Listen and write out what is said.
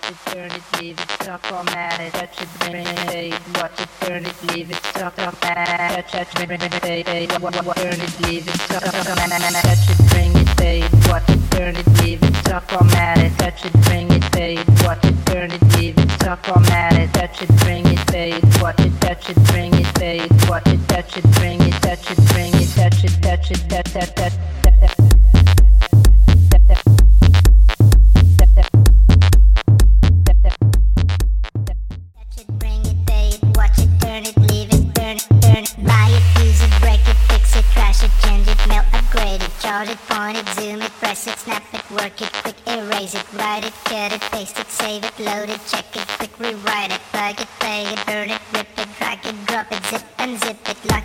watch it, turn it, leave it, talk on it, touch it, bring it, take, watch it, turn it, leave it, talk on mad touch it, bring it, take, take, turn it, leave it, talk on it, touch it, bring it, take, watch it, turn it, leave it, talk on it, touch it, bring it, take, watch it, turn it, leave it, talk on it, touch it, bring it, take, watch it, touch it, bring it, take, watch it, touch it, bring it, touch it, bring it, touch it, touch it, touch it, touch it. It, point it, zoom it, press it, snap it, work it, quick erase it, write it, cut it, paste it, save it, load it, check it, quick rewrite it, plug it, play it, burn it, rip it, drag it, drop it, zip unzip it, lock